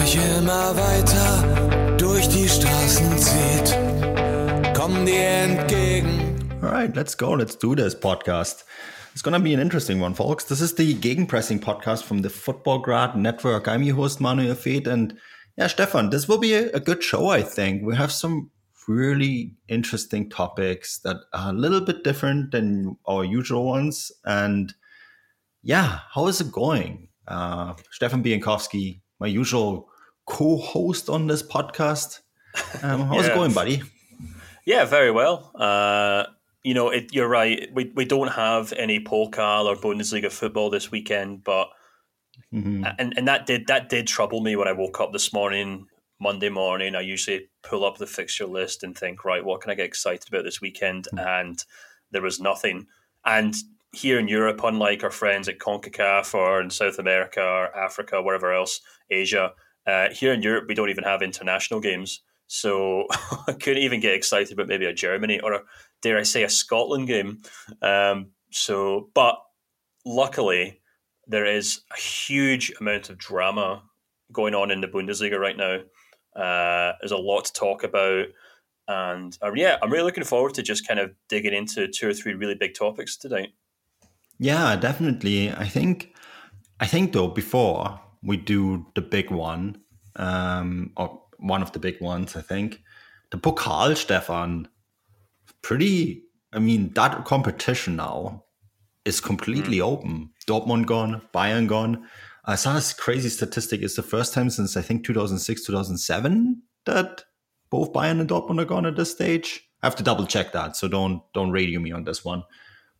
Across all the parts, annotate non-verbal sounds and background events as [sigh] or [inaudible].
immer weiter durch die Straßen zieht. Komm dir entgegen. All right, let's go. Let's do this podcast. It's going to be an interesting one, folks. This is the Gegenpressing podcast from the Futbolgrad Network. I'm your host, Manuel Veth. And yeah, Stefan, this will be a, a good show, I think. We have some really interesting topics that are a little bit different than our usual ones. And yeah, how is it going? Uh, Stefan Bienkowski, my usual co host on this podcast. Um, how's [laughs] Yeah. it going, buddy? Yeah, very well. Uh, you know, it, you're right. We we don't have any Pokal or Bundesliga football this weekend, but Mhm. and and that did that did trouble me when I woke up this morning, Monday morning. I usually pull up the fixture list and think, right, what can I get excited about this weekend? And there was nothing. And here in Europe, unlike our friends at CONCACAF or in South America or Africa, wherever else, Asia, uh, here in Europe, we don't even have international games. So [laughs] I couldn't even get excited about maybe a Germany or, a, dare I say, a Scotland game. Um, so, but luckily, there is a huge amount of drama going on in the Bundesliga right now. Uh, there's a lot to talk about. And uh, yeah, I'm really looking forward to just kind of digging into two or three really big topics today. Yeah, definitely. I think I think though before we do the big one, um, or one of the big ones, I think the Pokal, Stefan, pretty. I mean, that competition now is completely open. Dortmund gone, Bayern gone. I saw this crazy statistic. It's the first time since I think 2006, 2007 that both Bayern and Dortmund are gone at this stage. I have to double check that, so don't don't radio me on this one.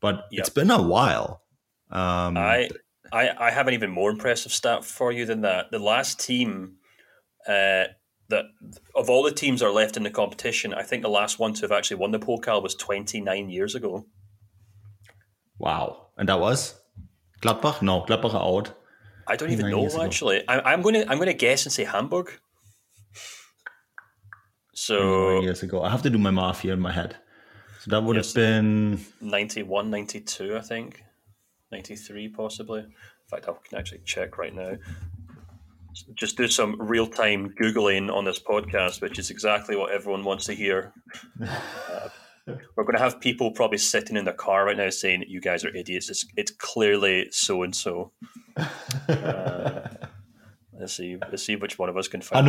But Yep. it's been a while. Um, I, I I have an even more impressive stat for you than that. The last team uh, that of all the teams that are left in the competition, I think the last one to have actually won the Pokal was 29 years ago. wow, and that was Gladbach. No, Gladbach are out. I don't even know actually. I, I'm going to I'm going to guess and say Hamburg. So years ago. I have to do my math here in my head. So that would Yes. have been 91, 92, I think. 93, possibly. In fact, I can actually check right now. Just do some real time Googling on this podcast, which is exactly what everyone wants to hear. Uh, [laughs] we're going to have people probably sitting in their car right now saying, You guys are idiots. It's, it's clearly so and so. Let's see. Let's see which one of us can find.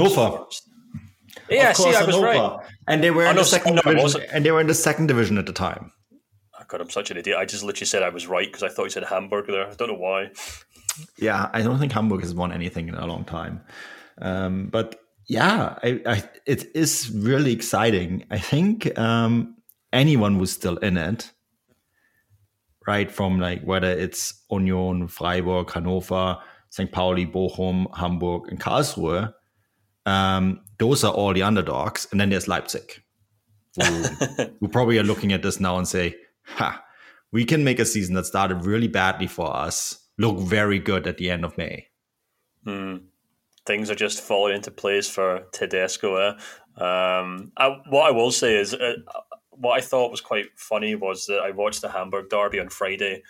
first. Yeah, Of see, I was right. And they were Oh, in no, the second division. And they were in the second division at the time. God, I'm such an idiot. I just literally said I was right because I thought you said Hamburg there. I don't know why. Yeah, I don't think Hamburg has won anything in a long time. Um, but yeah, I, I, it is really exciting. I think um, anyone who's still in it, right, from like whether it's Union, Freiburg, Hannover, St. Pauli, Bochum, Hamburg, and Karlsruhe, um, those are all the underdogs. And then there's Leipzig, who, [laughs] who probably are looking at this now and say, ha, we can make a season that started really badly for us look very good at the end of May. Hmm. Things are just falling into place for Tedesco. Eh? Um, I, what I will say is, uh, what I thought was quite funny was that I watched the Hamburg derby on Friday,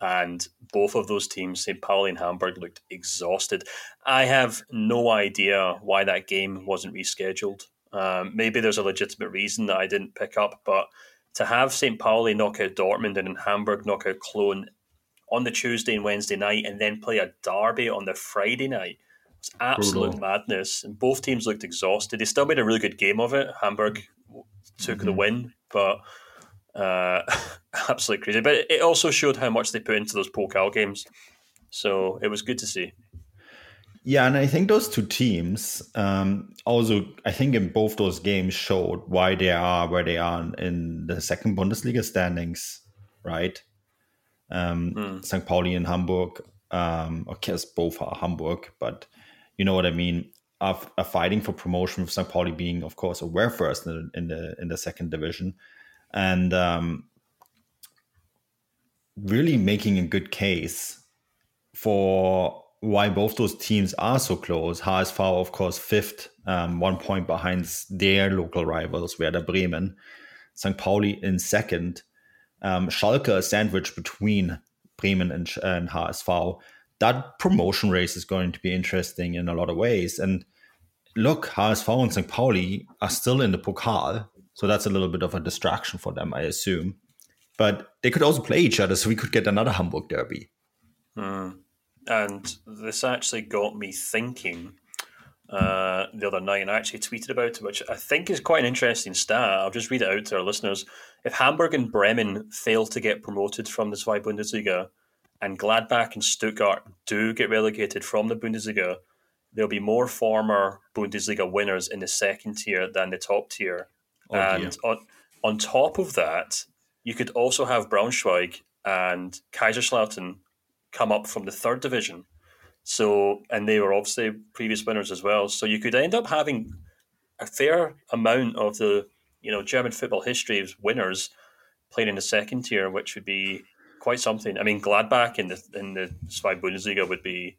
and both of those teams, St. Pauli and Hamburg, looked exhausted. I have no idea why that game wasn't rescheduled. Um, maybe there's a legitimate reason that I didn't pick up, but to have St. Pauli knock out Dortmund and Hamburg knock out Cologne on the Tuesday and Wednesday night, and then play a derby on the Friday night. It's absolute Brutal. madness. And both teams looked exhausted. They still made a really good game of it. Hamburg took Mm-hmm. the win, but uh, [laughs] absolutely crazy. But it also showed how much they put into those Pokal games. So it was good to see. Yeah, and I think those two teams um, also, I think in both those games showed why they are where they are in the second Bundesliga standings, right? Um, St. Pauli and Hamburg, um, okay, as both are Hamburg, but you know what I mean, are, of fighting for promotion with St. Pauli being, of course, aware first in, in the in the second division, and um, really making a good case for why both those teams are so close. HSV, of course, fifth, um, one point behind their local rivals, Werder Bremen. St. Pauli in second. Um, Schalke a sandwich between Bremen and, and HSV. That promotion race is going to be interesting in a lot of ways. And look, HSV and St. Pauli are still in the Pokal. So that's a little bit of a distraction for them, I assume. But they could also play each other, so we could get another Hamburg derby. Mm. And this actually got me thinking uh, the other night, and I actually tweeted about it, which I think is quite an interesting stat. I'll just read it out to our listeners. If Hamburg and Bremen fail to get promoted from the Zweite Bundesliga, and Gladbach and Stuttgart do get relegated from the Bundesliga, there'll be more former Bundesliga winners in the second tier than the top tier. Oh, and on, on top of that, you could also have Braunschweig and Kaiserslautern come up from the third division. So, and they were obviously previous winners as well. So you could end up having a fair amount of the you know German football history of winners playing in the second tier, which would be quite something. I mean, Gladbach in the in the Zweite Bundesliga would be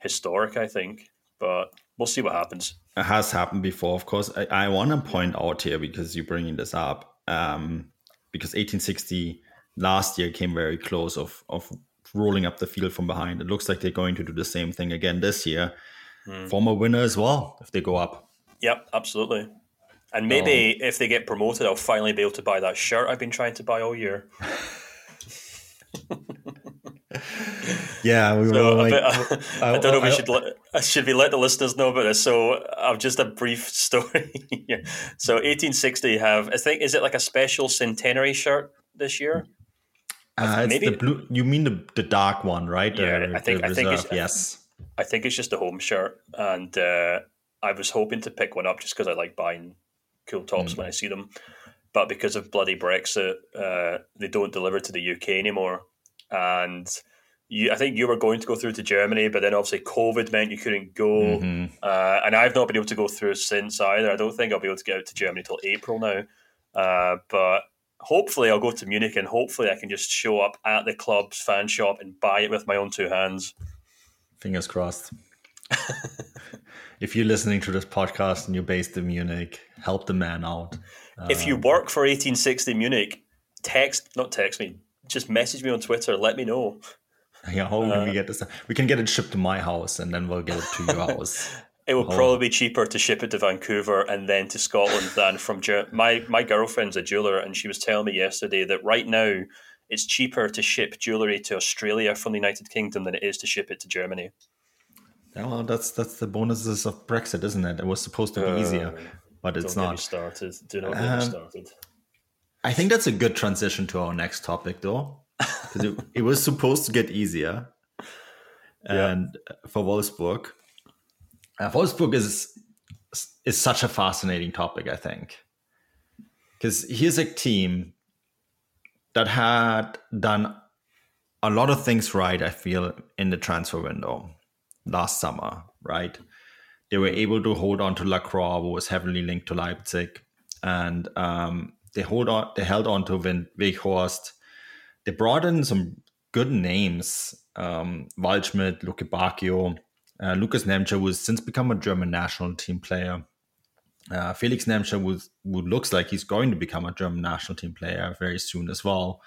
historic, I think. But we'll see what happens. It has happened before, of course. I, I want to point out here because you're bringing this up, um, because 1860 last year came very close of of rolling up the field from behind. It looks like they're going to do the same thing again this year. Mm. Former winner as well, if they go up. Yep, absolutely. And maybe um, if they get promoted, I'll finally be able to buy that shirt I've been trying to buy all year. [laughs] yeah, we so like, bit, I, [laughs] I, don't know if we should let, should we let the listeners know about this. So I've just a brief [laughs] story. so 1860 have I think is it like a special centenary shirt this year? Uh, it's Maybe, the blue. You mean the the dark one, right? Yeah, I think I think it's, yes. I think it's just a home shirt, and uh, I was hoping to pick one up just because I like buying cool tops mm. when I see them. But because of bloody Brexit, uh, they don't deliver to the UK anymore, and you, I think you were going to go through to Germany, but then obviously COVID meant you couldn't go, mm-hmm. uh, and I've not been able to go through since either. I don't think I'll be able to get out to Germany till April now, uh, but hopefully I'll go to Munich and hopefully I can just show up at the club's fan shop and buy it with my own two hands. Fingers crossed. [laughs] if you're listening to this podcast and you're based in Munich, help the man out. if you um, work for 1860 Munich, text, not text me, just message me on Twitter. Let me know. Yeah, how uh, we get this? We can get it shipped to my house and then we'll get it to your [laughs] house. It would oh. probably be cheaper to ship it to Vancouver and then to Scotland than from Ger- my my girlfriend's a jeweler and she was telling me yesterday that right now it's cheaper to ship jewelry to Australia from the United Kingdom than it is to ship it to Germany. Yeah, well, that's that's the bonuses of Brexit, isn't it? It was supposed to be uh, easier, but it's not. started. Do not get um, started. I think that's a good transition to our next topic, though, because it, it was supposed to get easier. [laughs] And yeah. for Wolfsburg, uh, Wolfsburg is is such a fascinating topic, I think, because here's a team that had done a lot of things right. I feel in the transfer window last summer, right? They were able to hold on to Lacroix, who was heavily linked to Leipzig, and um, they hold on. They held on to Vin Weghorst. They brought in some good names: um, Waldschmidt, Lukebakio, uh, Lukas Nmecha was since become a German national team player. Uh, Felix Nmecha was, who looks like he's going to become a German national team player very soon as well.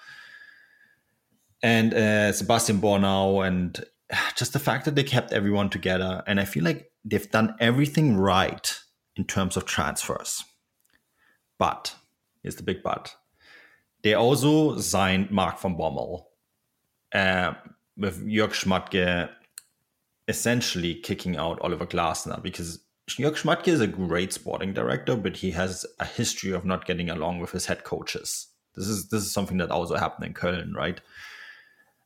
And uh, Sebastian Bornau, and [sighs] just the fact that they kept everyone together. And I feel like they've done everything right in terms of transfers. But here's the big but. They also signed Mark van Bommel uh, with Jörg Schmadtke essentially kicking out Oliver Glasner because Jörg Schmadtke is a great sporting director, but he has a history of not getting along with his head coaches. This is this is something that also happened in Köln, right?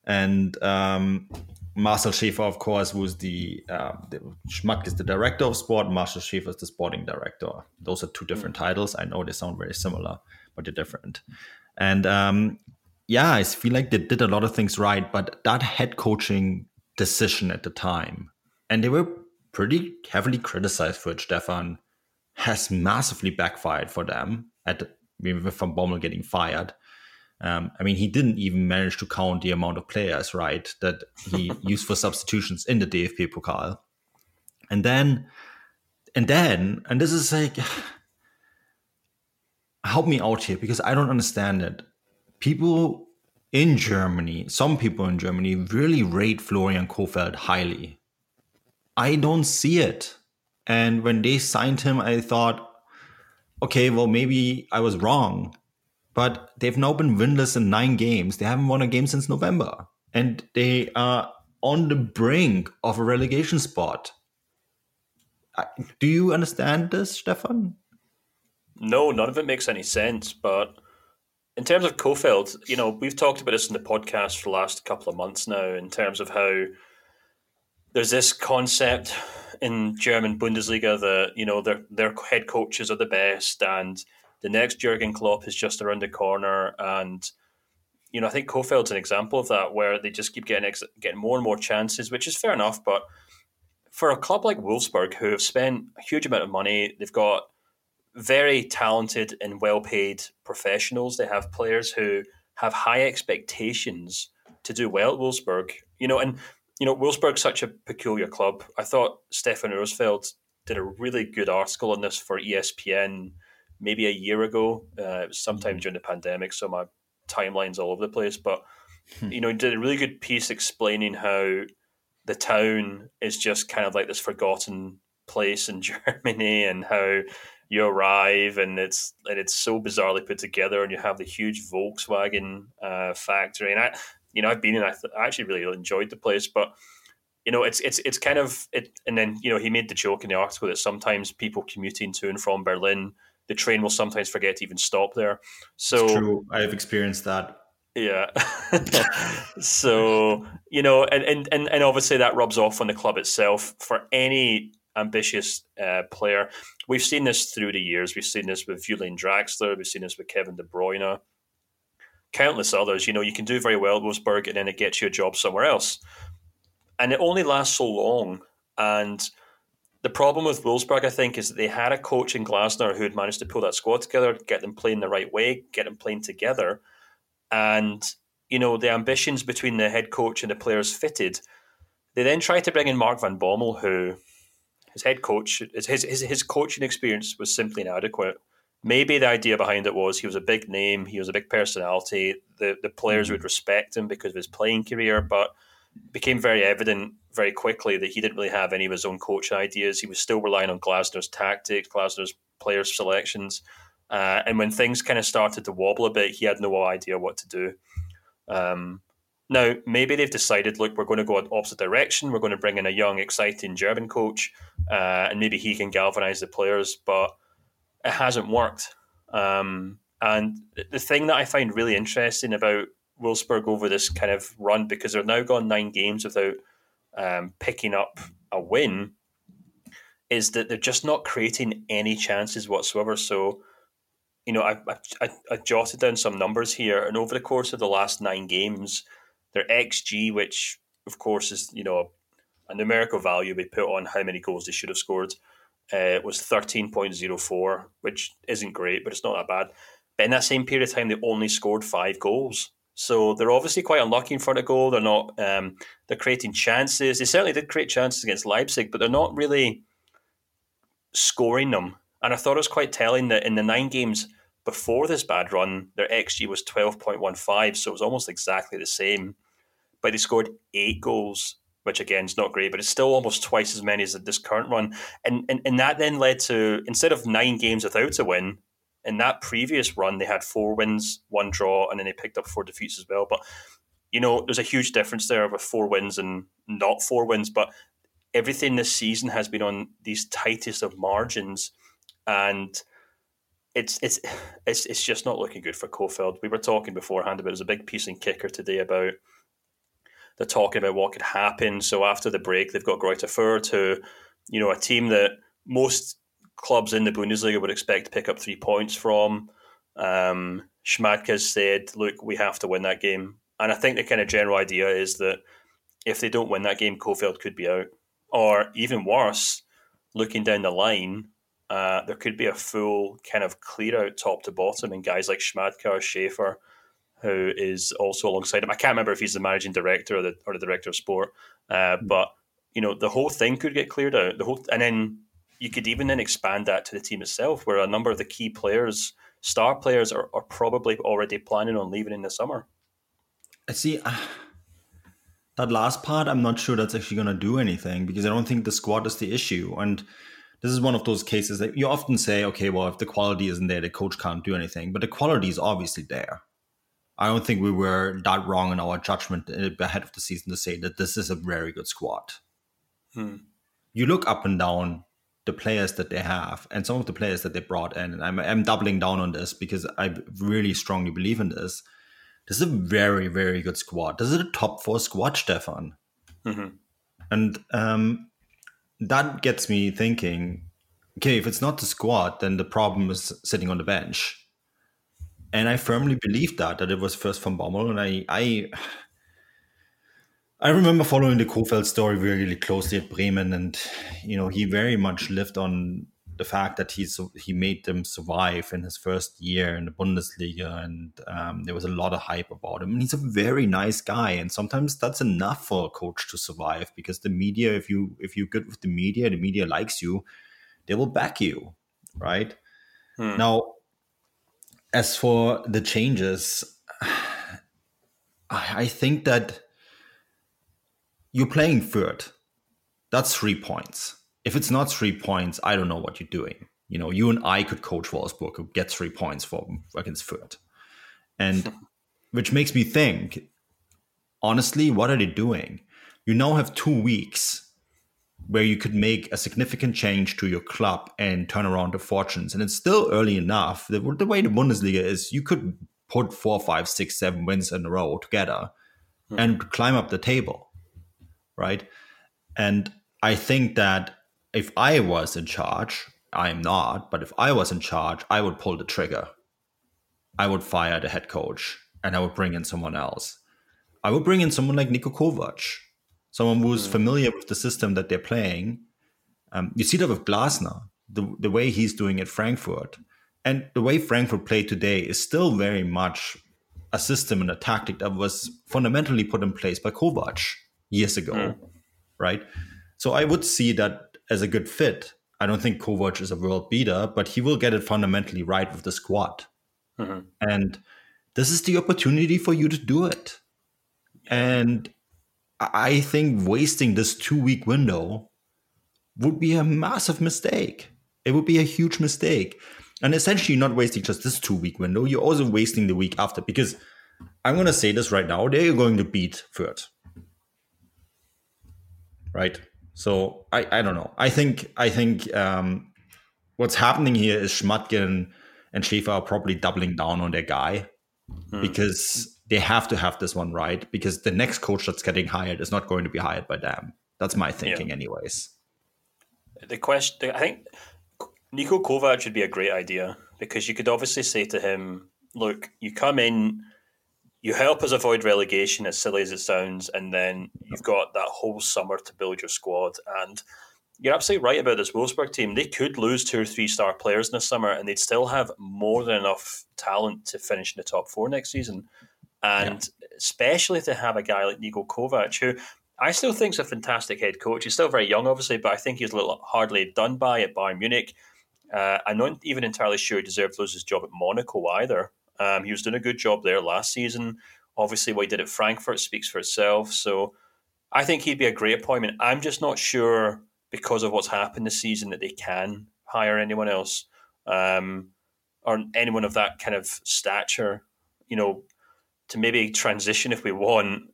And um, Marcel Schäfer, of course, was the, uh, the is the director of sport. Marcel Schäfer is the sporting director. Those are two different titles. I know they sound very similar, but they're different. And um, yeah, I feel like they did a lot of things right, but that head coaching decision at the time. And they were pretty heavily criticized for it, Stefan, has massively backfired for them at Van Bommel getting fired. Um, I mean, he didn't even manage to count the amount of players, right, that he [laughs] used for substitutions in the DFB Pokal. And then, and then, and this is like, [sighs] help me out here because I don't understand it. People in Germany, some people in Germany really rate Florian Kohfeldt highly. I don't see it. And when they signed him, I thought, okay, well, maybe I was wrong. But they've now been winless in nine games. They haven't won a game since November. And they are on the brink of a relegation spot. Do you understand this, Stefan? No, none of it makes any sense. But in terms of Kohfeldt, you know, we've talked about this in the podcast for the last couple of months now, in terms of how there's this concept in German Bundesliga that you know their their head coaches are the best, and the next Jurgen Klopp is just around the corner, and you know I think Kohfeldt's an example of that, where they just keep getting ex- getting more and more chances, which is fair enough, but for a club like Wolfsburg, who have spent a huge amount of money, they've got very talented and well paid professionals. They have players who have high expectations to do well at Wolfsburg. You know, and you know, Wolfsburg's such a peculiar club. I thought Stefan Uersfeld did a really good article on this for ESPN maybe a year ago. Uh, it was sometime during the pandemic, so my timeline's all over the place. But hmm. you know, he did a really good piece explaining how the town is just kind of like this forgotten place in [laughs] Germany, and how you arrive and it's and it's so bizarrely put together, and you have the huge Volkswagen uh, factory, and I you know, I've been in. I, th- I actually really enjoyed the place, but you know, it's it's it's kind of it. And then you know, he made the joke in the article that sometimes people commuting to and from Berlin, the train will sometimes forget to even stop there. So it's true, I have experienced that. Yeah. [laughs] so you know, and, and and and obviously that rubs off on the club itself. For any ambitious uh, player, we've seen this through the years. We've seen this with Julian Draxler. We've seen this with Kevin De Bruyne countless others. You know, you can do very well at Wolfsburg and then it gets you a job somewhere else. And it only lasts so long. And the problem with Wolfsburg, I think, is that they had a coach in Glasner who had managed to pull that squad together, get them playing the right way, get them playing together. And, you know, the ambitions between the head coach and the players fitted. They then tried to bring in Mark Van Bommel, who his head coach, his, his, his coaching experience was simply inadequate maybe the idea behind it was he was a big name, he was a big personality. The the players mm-hmm. would respect him because of his playing career, but it became very evident very quickly that he didn't really have any of his own coach ideas. He was still relying on Glasner's tactics, Glasner's players selections, uh, and when things kind of started to wobble a bit, he had no idea what to do. Um, now, maybe they've decided, look, we're going to go in opposite direction. We're going to bring in a young, exciting German coach, uh, and maybe he can galvanize the players. But it hasn't worked. Um, and the thing that I find really interesting about Wolfsburg over this kind of run, because they've now gone nine games without um, picking up a win, is that they're just not creating any chances whatsoever. So, you know, I, I, I jotted down some numbers here, and over the course of the last nine games, their XG, which of course is you know numerical value we put on how many goals they should have scored, uh, was 13.04, which isn't great, but it's not that bad. But in that same period of time, they only scored five goals. So they're obviously quite unlucky in front of goal. They're not. Um, they're creating chances. They certainly did create chances against Leipzig, but they're not really scoring them. And I thought it was quite telling that in the nine games before this bad run, their xG was twelve point one five, so it was almost exactly the same. But they scored eight goals which again is not great, but it's still almost twice as many as this current run. And, and and that then led to instead of nine games without a win, in that previous run they had four wins, one draw, and then they picked up four defeats as well. But you know, there's a huge difference there with four wins and not four wins. But everything this season has been on these tightest of margins, and it's it's [sighs] it's it's just not looking good for Kohfeldt. We were talking beforehand about it. there's a big piece in Kicker today about they're talking about what could happen. So after the break, they've got Greuther Fürth, to, you know, a team that most clubs in the Bundesliga would expect to pick up three points from. Um, Schmadtke has said, look, we have to win that game. And I think the kind of general idea is that if they don't win that game, Kohfeldt could be out Or even worse, looking down the line, uh, there could be a full kind of clear out top to bottom, and guys like Schmadtke or Schaefer, who is also alongside him. I can't remember if he's the managing director or the or the director of sport, uh, mm. but you know the whole thing could get cleared out. The whole, and then you could even then expand that to the team itself, where a number of the key players, star players, are, are probably already planning on leaving in the summer. I see. Uh, that last part, I'm not sure that's actually going to do anything because I don't think the squad is the issue. And this is one of those cases that you often say, okay, well, if the quality isn't there, the coach can't do anything. But the quality is obviously there. I don't think we were that wrong in our judgment ahead of the season to say that this is a very good squad. Hmm. You look up and down the players that they have and some of the players that they brought in, and I'm, I'm doubling down on this because I really strongly believe in this. This is a very, very good squad. This is a top four squad, Stefan. Mm-hmm. And um, that gets me thinking okay, if it's not the squad, then the problem is sitting on the bench. And I firmly believe that, that it was first von Bommel. And I, I I remember following the Kohfeldt story really closely at Bremen, and you know he very much lived on the fact that he's he made them survive in his first year in the Bundesliga, and um, there was a lot of hype about him. And he's a very nice guy, and sometimes that's enough for a coach to survive because the media, if you if you're good with the media, the media likes you, they will back you, right? Hmm. Now, as for the changes, I think that you're playing third. That's three points. If it's not three points, I don't know what you're doing. You know, you and I could coach Wolfsburg who get three points for against Fürth. And which makes me think, honestly, what are they doing? You now have two weeks where you could make a significant change to your club and turn around the fortunes. And it's still early enough. The, the way the Bundesliga is, you could put four, five, six, seven wins in a row together mm. and climb up the table right? And I think that if I was in charge, I am not, but if I was in charge, I would pull the trigger. I would fire the head coach and I would bring in someone else. I would bring in someone like Niko Kovac, someone who's mm. familiar with the system that they're playing. Um, you see that with Glasner, the, the way he's doing at Frankfurt. And the way Frankfurt played today is still very much a system and a tactic that was fundamentally put in place by Kovac years ago, mm. right? So I would see that as a good fit. I don't think Kovac is a world beater, but he will get it fundamentally right with the squad. Mm-hmm. And this is the opportunity for you to do it. And I think wasting this two week window would be a massive mistake. It would be a huge mistake. And essentially, not wasting just this two week window, you're also wasting the week after because I'm going to say this right now they're going to beat Fürth right? So I, I don't know. I think I think um, what's happening here is Schmadtke and, and Schaefer are probably doubling down on their guy hmm. because they have to have this one right because the next coach that's getting hired is not going to be hired by them. That's my thinking, yeah. anyways. The question, I think, Niko Kovac would be a great idea because you could obviously say to him, "Look, you come in." you help us avoid relegation, as silly as it sounds, and then you've got that whole summer to build your squad. And you're absolutely right about this Wolfsburg team. They could lose two or three star players in the summer, and they'd still have more than enough talent to finish in the top four next season. And yeah. especially to have a guy like Niko Kovac, who I still think is a fantastic head coach. He's still very young, obviously, but I think he's a little hardly done by at Bayern Munich. Uh, I'm not even entirely sure he deserved to lose his job at Monaco either. Um, he was doing a good job there last season. Obviously, what he did at Frankfurt speaks for itself. So I think he'd be a great appointment. I'm just not sure because of what's happened this season that they can hire anyone else um, or anyone of that kind of stature. You know, to maybe transition if we want.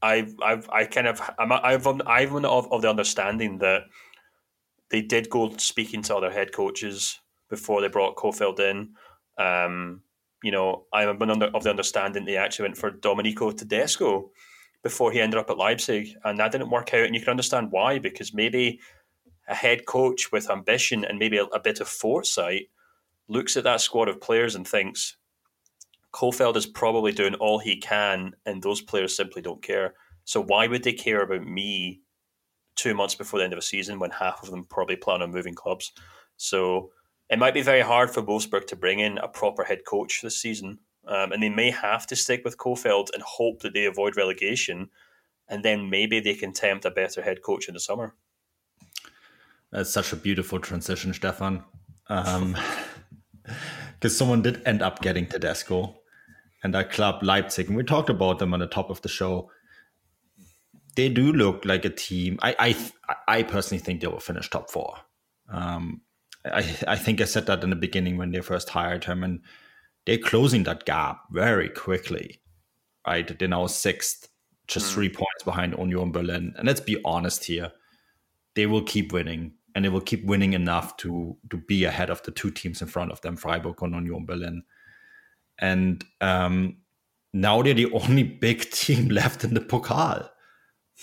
I've, I've, I kind of, I'm, I've, I've of, of the understanding that they did go speaking to other head coaches before they brought Kohfeldt in. Um, you know, I'm under, of the understanding they actually went for Domenico Tedesco before he ended up at Leipzig, and that didn't work out. And you can understand why, because maybe a head coach with ambition and maybe a, a bit of foresight looks at that squad of players and thinks Kohfeldt is probably doing all he can, and those players simply don't care. So why would they care about me two months before the end of a season when half of them probably plan on moving clubs. So it might be very hard for Wolfsburg to bring in a proper head coach this season. Um, and they may have to stick with Kohfeldt and hope that they avoid relegation. And then maybe they can tempt a better head coach in the summer. That's such a beautiful transition, Stefan. [laughs] Because someone did end up getting Tedesco and that club Leipzig, and we talked about them on the top of the show. They do look like a team. I I, I personally think they will finish top four. Um, I I think I said that in the beginning when they first hired him, and they're closing that gap very quickly. Right, they're now sixth, just mm. three points behind Union Berlin. And let's be honest here, they will keep winning, and they will keep winning enough to to be ahead of the two teams in front of them, Freiburg and Union Berlin. And um, now they're the only big [laughs] team left in the Pokal.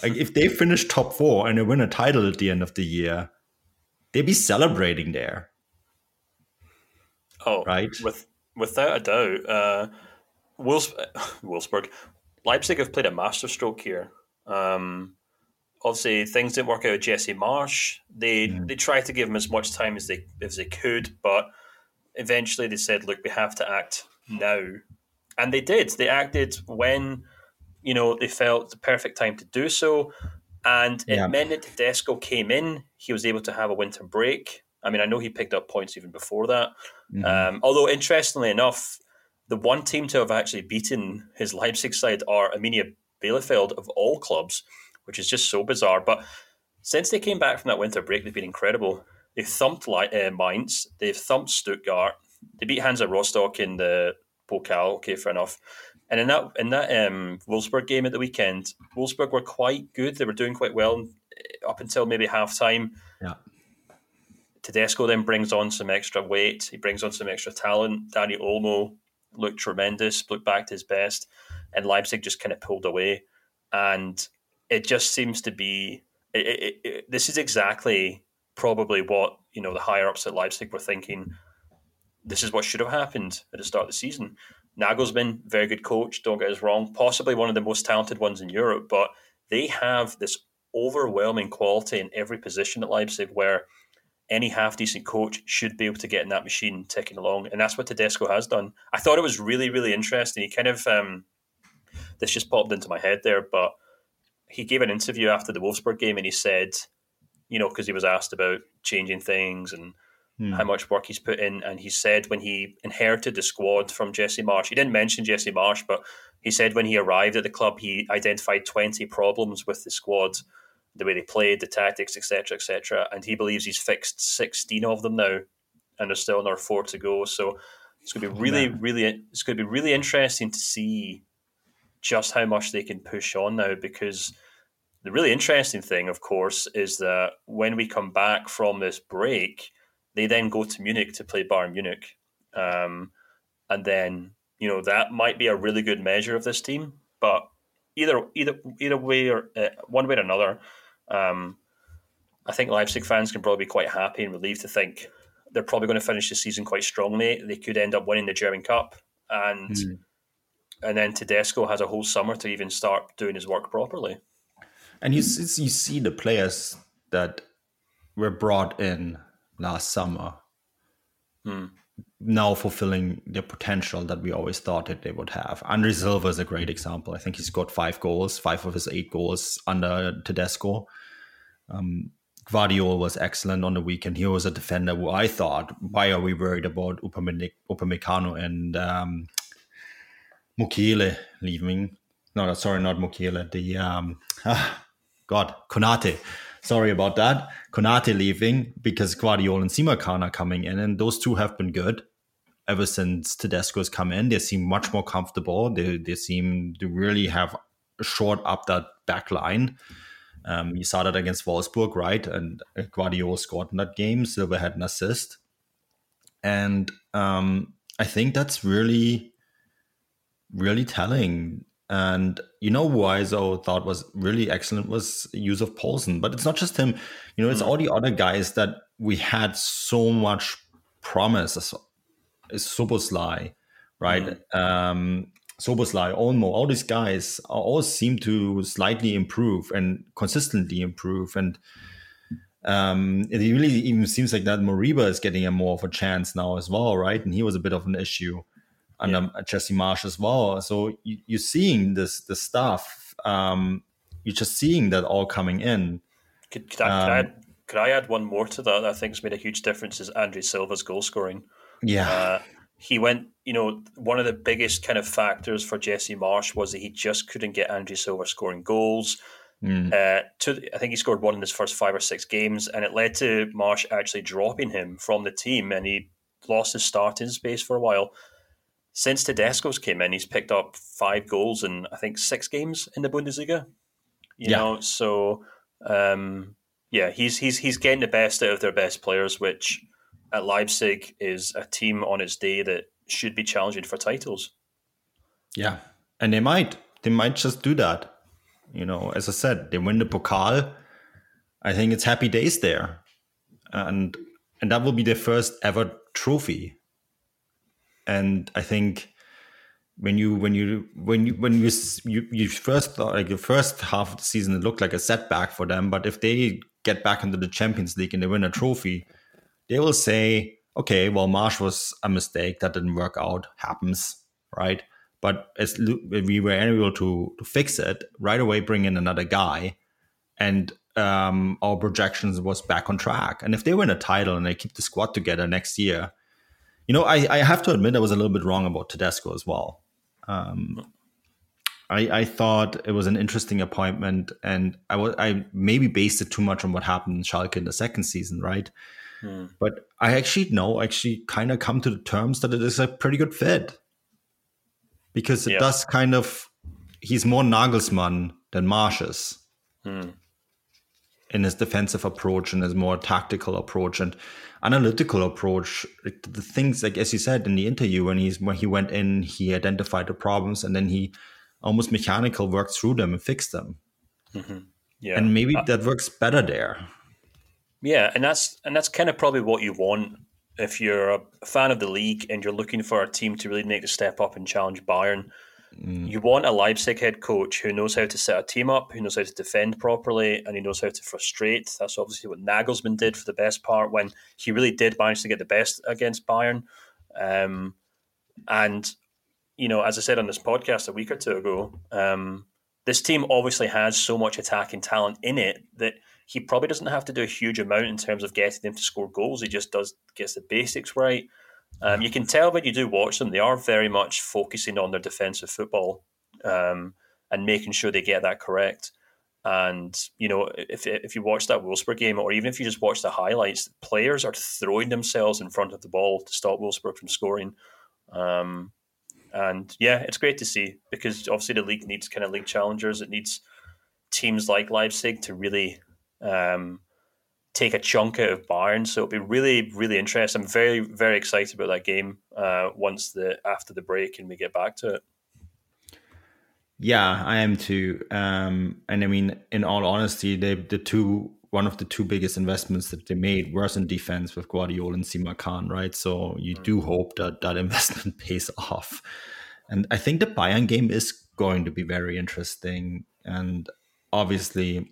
Like if they finish top four and they win a title at the end of the year, they'd be celebrating there. Oh, right. With without a doubt, uh, Wolfs- [sighs] Wolfsburg, Leipzig have played a masterstroke here. Um, obviously, things didn't work out with Jesse Marsch. They mm. they tried to give him as much time as they as they could, but eventually they said, "Look, we have to act now. And they did. They acted when, you know, they felt the perfect time to do so. And it yeah. meant that Tedesco came in. He was able to have a winter break. I mean, I know he picked up points even before that. Mm-hmm. Um, although, interestingly enough, the one team to have actually beaten his Leipzig side are Arminia Bielefeld of all clubs, which is just so bizarre. But since they came back from that winter break, they've been incredible. They've thumped uh, Mainz, they've thumped Stuttgart, they beat Hansa Rostock in the Pokal. Okay, fair enough. And in that in that um, Wolfsburg game at the weekend, Wolfsburg were quite good. They were doing quite well up until maybe half time. Yeah. Tedesco then brings on some extra weight. He brings on some extra talent. Dani Olmo looked tremendous, looked back to his best, and Leipzig just kind of pulled away. And it just seems to be it, it, this is exactly probably what you know the higher ups at Leipzig were thinking this is what should have happened at the start of the season. Nagelsmann, very good coach, don't get us wrong, possibly one of the most talented ones in Europe, but they have this overwhelming quality in every position at Leipzig where any half decent coach should be able to get in that machine ticking along. And that's what Tedesco has done. I thought it was really, really interesting. He kind of, um, this just popped into my head there, but he gave an interview after the Wolfsburg game and he said, you know, because he was asked about changing things and hmm. how much work he's put in. And he said when he inherited the squad from Jesse Marsch, he didn't mention Jesse Marsch, but he said when he arrived at the club, he identified 20 problems with the squad, the way they played, the tactics, etc., etc. And he believes he's fixed 16 of them now, and there's still another four to go. So it's going to be really, really, it's going to be really interesting to see just how much they can push on now because the really interesting thing, of course, is that when we come back from this break, they then go to Munich to play Bayern Munich, um, and then you know that might be a really good measure of this team. But either either either way or uh, one way or another, um, I think Leipzig fans can probably be quite happy and relieved to think they're probably going to finish the season quite strongly. They could end up winning the German Cup, and mm. and then Tedesco has a whole summer to even start doing his work properly. And you you see the players that were brought in last summer hmm. now fulfilling the potential that we always thought that they would have. Andre Silva is a great example. I think he's got five goals, five of his eight goals under Tedesco. Um, was excellent on the weekend. He was a defender who I thought, why are we worried about Upamecano and um, Mukiele leaving? No, sorry, not Mukiele. The um, [laughs] ah, God, Konate sorry about that. Konate leaving because Gvardiol and Simakan are coming in, and those two have been good ever since Tedesco's come in. They seem much more comfortable. They they seem to really have short up that back line. Um, you saw that against Wolfsburg, right? And Gvardiol scored in that game. Silva had an assist, and um, I think that's really, really telling and you know who I so thought was really excellent was Yussuf Poulsen. But it's not just him. You know, it's mm. all the other guys that we had so much promise. Is Szoboszlai, right? Mm. Um, Szoboszlai, Olmo, all these guys all seem to slightly improve and consistently improve. And um, it really even seems like that Moriba is getting a more of a chance now as well, right? And he was a bit of an issue under yeah. Jesse Marsch as well. So you, are seeing this this stuff. Um, you're just seeing that all coming in. Could, could, I, um, could, I, add, could I add one more to that? I think has made a huge difference is Andre Silva's goal scoring. Yeah. Uh, he went, you know, one of the biggest kind of factors for Jesse Marsch was that he just couldn't get Andre Silva scoring goals. Mm. Uh, to, I think he scored one in his first five or six games, and it led to Marsch actually dropping him from the team, and he lost his starting space for a while. Since Tedesco's came in, he's picked up five goals in I think six games in the Bundesliga. You yeah. know, so um, yeah, he's he's he's getting the best out of their best players, which at Leipzig is a team on its day that should be challenging for titles. Yeah, and they might they might just do that. You know, as I said, they win the Pokal. I think it's happy days there, and and that will be their first ever trophy. And I think when you when you when you when you you, you first thought like the first half of the season it looked like a setback for them, but if they get back into the Champions League and they win a trophy, they will say, okay, well, Marsch was a mistake that didn't work out, happens, right? But as we were able to, to fix it, right away bring in another guy, and um, our projections was back on track. And if they win a title and they keep the squad together next year, you know, I, I have to admit I was a little bit wrong about Tedesco as well. Um, I, I thought it was an interesting appointment, and I was I maybe based it too much on what happened in Schalke in the second season, right? Hmm. But I actually know, actually kind of come to the terms that it is a pretty good fit because it yeah. does kind of, he's more Nagelsmann than Marsch's hmm. In his defensive approach and his more tactical approach and analytical approach. The things, like as you said in the interview, when he's when he went in, he identified the problems and then he almost mechanical worked through them and fixed them. Mm-hmm. Yeah, and maybe uh, that works better there. Yeah, and that's and that's kind of probably what you want if you're a fan of the league and you're looking for a team to really make the step up and challenge Bayern. Mm. You want a Leipzig head coach who knows how to set a team up, who knows how to defend properly, and he knows how to frustrate. That's obviously what Nagelsmann did for the best part when he really did manage to get the best against Bayern. Um, and you know, as I said on this podcast a week or two ago, um, this team obviously has so much attacking talent in it that he probably doesn't have to do a huge amount in terms of getting them to score goals. He just does gets the basics right. Um, you can tell when you do watch them; they are very much focusing on their defensive football um, and making sure they get that correct. And you know, if if you watch that Wolfsburg game, or even if you just watch the highlights, players are throwing themselves in front of the ball to stop Wolfsburg from scoring. Um, and yeah, it's great to see because obviously the league needs kind of league challengers. It needs teams like Leipzig to really um, take a chunk out of Bayern. So it'll be really, really interesting. I'm very, very excited about that game uh, once the after the break and we get back to it. Yeah, I am too. Um, and I mean, in all honesty, they the two one of the two biggest investments that they made was in defense with Gvardiol and Simakan, right? So you do mm. hope that that [laughs] investment pays off. And I think the Bayern game is going to be very interesting. And obviously,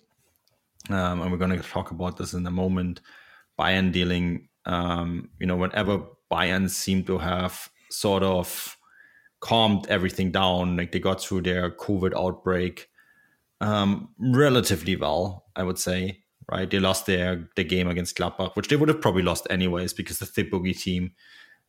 um, and we're going to talk about this in a moment. Bayern dealing, um, you know, whenever Bayern seem to have sort of calmed everything down, like they got through their COVID outbreak um, relatively well, I would say. Right, they lost their the game against Gladbach, which they would have probably lost anyways because the thick boogie team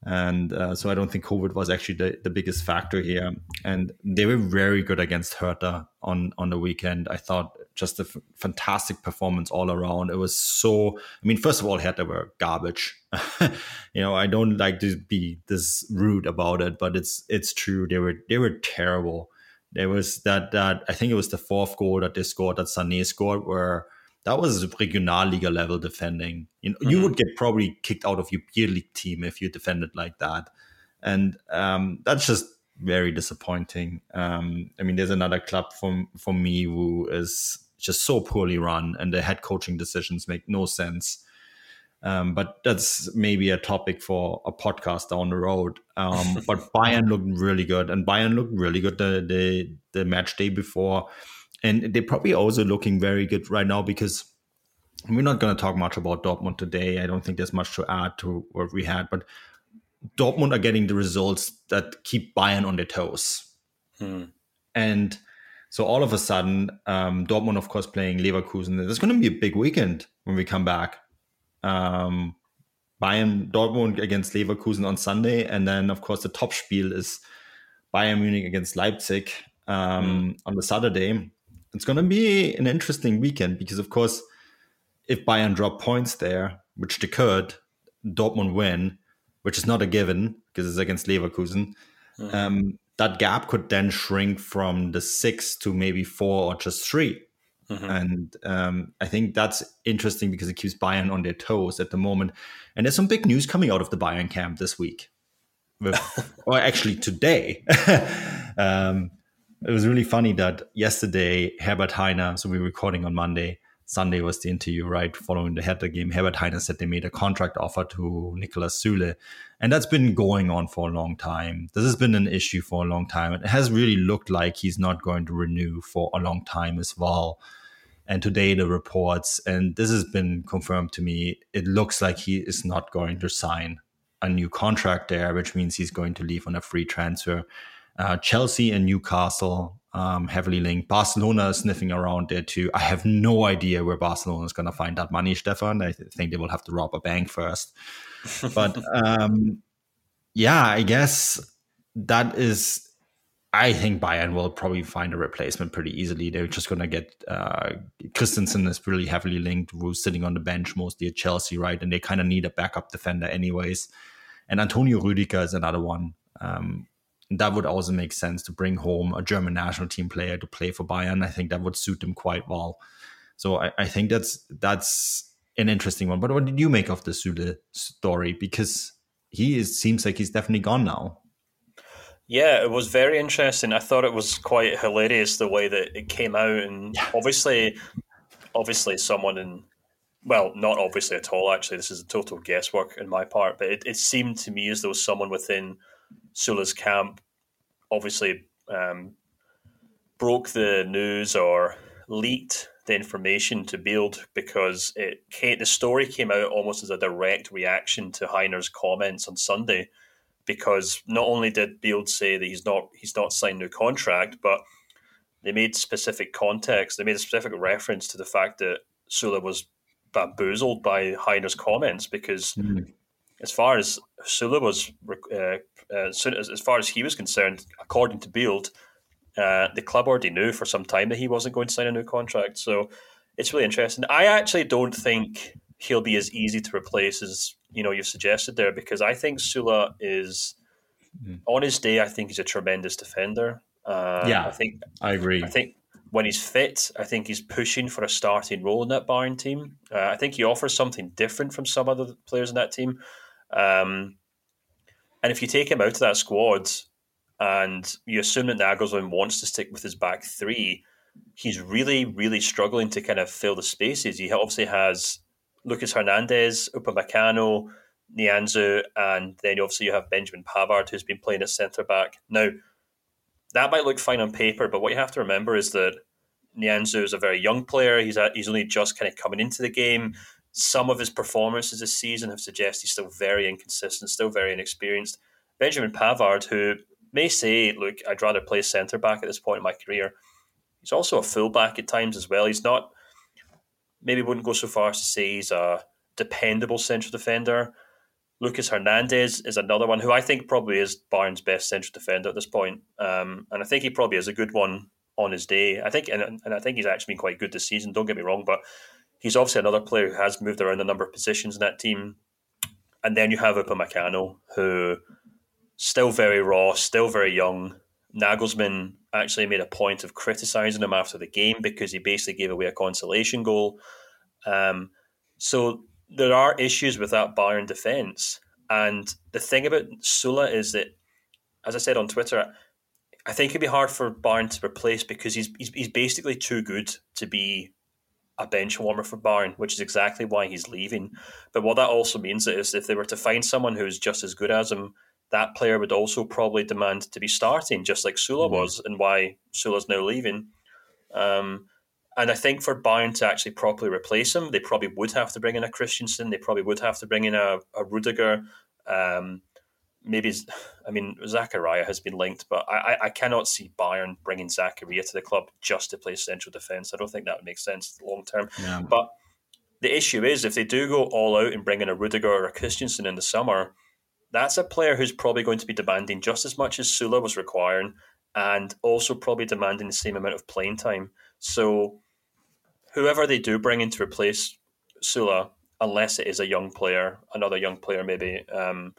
and uh, so I don't think COVID was actually the, the biggest factor here. And they were very good against Hertha on on the weekend. I thought just a f- fantastic performance all around. It was so. I mean, first of all, Hertha were garbage. [laughs] you know, I don't like to be this rude about it, but it's it's true. They were they were terrible. There was that that I think it was the fourth goal that they scored that Sané scored where that was Regionalliga level defending. You, know, mm-hmm. you would get probably kicked out of your beer league team if you defended like that, and um, that's just very disappointing. Um, I mean, there's another club from for me who is just so poorly run, and the head coaching decisions make no sense. Um, but that's maybe a topic for a podcast down the road. Um, [laughs] but Bayern looked really good, and Bayern looked really good the, the the match day before, and they're probably also looking very good right now because we're not going to talk much about Dortmund today. I don't think there's much to add to what we had, but Dortmund are getting the results that keep Bayern on their toes, hmm. and so all of a sudden, um, Dortmund, of course, playing Leverkusen. There's going to be a big weekend when we come back um, Bayern Dortmund against Leverkusen on Sunday, and then of course the top spiel is Bayern Munich against Leipzig um, mm. on the Saturday. It's going to be an interesting weekend because, of course, if Bayern drop points there, which they could, Dortmund win, which is not a given because it's against Leverkusen. Mm. Um, that gap could then shrink from the six to maybe four or just three. Mm-hmm. And um, I think that's interesting because it keeps Bayern on their toes at the moment. And there's some big news coming out of the Bayern camp this week, with, [laughs] or actually today. [laughs] um, it was really funny that yesterday Herbert Hainer, so we are recording on Monday, Sunday was the interview, right? Following the Hertha game, Herbert Hainer said they made a contract offer to Niklas Süle. And that's been going on for a long time. This has been an issue for a long time. It has really looked like he's not going to renew for a long time as well. And today, the reports, and this has been confirmed to me, it looks like he is not going to sign a new contract there, which means he's going to leave on a free transfer. Uh, Chelsea and Newcastle um, heavily linked. Barcelona is sniffing around there too. I have no idea where Barcelona is going to find that money, Stefan. I think they will have to rob a bank first. [laughs] but um, yeah, I guess that is. I think Bayern will probably find a replacement pretty easily. They're just going to get uh, Christensen is really heavily linked, who's sitting on the bench mostly at Chelsea, right? And they kind of need a backup defender, anyways. And Antonio Rüdiger is another one. Um, that would also make sense to bring home a German national team player to play for Bayern. I think that would suit them quite well. So I, I think that's that's an interesting one. But what did you make of the Süle story? Because he is, seems like he's definitely gone now. Yeah, it was very interesting. I thought it was quite hilarious the way that it came out, and yeah. obviously, obviously, someone in well, not obviously at all. Actually, this is a total guesswork in my part, but it, it seemed to me as though someone within Süle's camp obviously um, broke the news or leaked the information to Bild because it came, the story came out almost as a direct reaction to Hainer's comments on Sunday. Because not only did Bild say that he's not he's not signed a new contract, but they made specific context. They made a specific reference to the fact that Süle was bamboozled by Hainer's comments because, mm. as far as Süle was, uh, uh, as, as far as he was concerned, according to Bild, uh, the club already knew for some time that he wasn't going to sign a new contract. So it's really interesting. I actually don't think he'll be as easy to replace as you know you've suggested there because I think Süle is mm. on his day. I think he's a tremendous defender. Uh, yeah, I think I agree. I think when he's fit, I think he's pushing for a starting role in that Bayern team. Uh, I think he offers something different from some other players in that team. Um, and if you take him out of that squad, and you assume that Nagelsmann wants to stick with his back three, he's really, really struggling to kind of fill the spaces. He obviously has Lucas Hernandez, Upamecano, Nianzou, and then obviously you have Benjamin Pavard, who's been playing at centre back. Now, that might look fine on paper, but what you have to remember is that Nianzou is a very young player. He's at, he's only just kind of coming into the game. Some of his performances this season have suggested he's still very inconsistent, still very inexperienced. Benjamin Pavard, who may say, look, I'd rather play centre back at this point in my career. He's also a fullback at times as well. He's not, maybe wouldn't go so far as to say he's a dependable central defender. Lucas Hernandez is another one who I think probably is Bayern's best central defender at this point. Um, and I think he probably is a good one on his day. I think, and, and I think he's actually been quite good this season. Don't get me wrong, but he's obviously another player who has moved around a number of positions in that team. And then you have Upamecano, who still very raw, still very young. Nagelsmann actually made a point of criticizing him after the game because he basically gave away a consolation goal. Um, so there are issues with that Bayern defense. And the thing about Süle is that, as I said on Twitter, I think it'd be hard for Bayern to replace because he's, he's, he's basically too good to be a bench warmer for Bayern, which is exactly why he's leaving. But what that also means is if they were to find someone who's just as good as him, that player would also probably demand to be starting, just like Süle mm-hmm. was, and why Süle's now leaving. Um, and I think for Bayern to actually properly replace him, they probably would have to bring in a Christensen. They probably would have to bring in a, a Rudiger. Um, maybe, I mean, Zakaria has been linked, but I, I cannot see Bayern bringing Zakaria to the club just to play central defence. I don't think that would make sense long term. Yeah. But the issue is, if they do go all out and bring in a Rudiger or a Christensen in the summer, that's a player who's probably going to be demanding just as much as Süle was requiring and also probably demanding the same amount of playing time. So, whoever they do bring in to replace Süle, unless it is a young player, another young player maybe, um,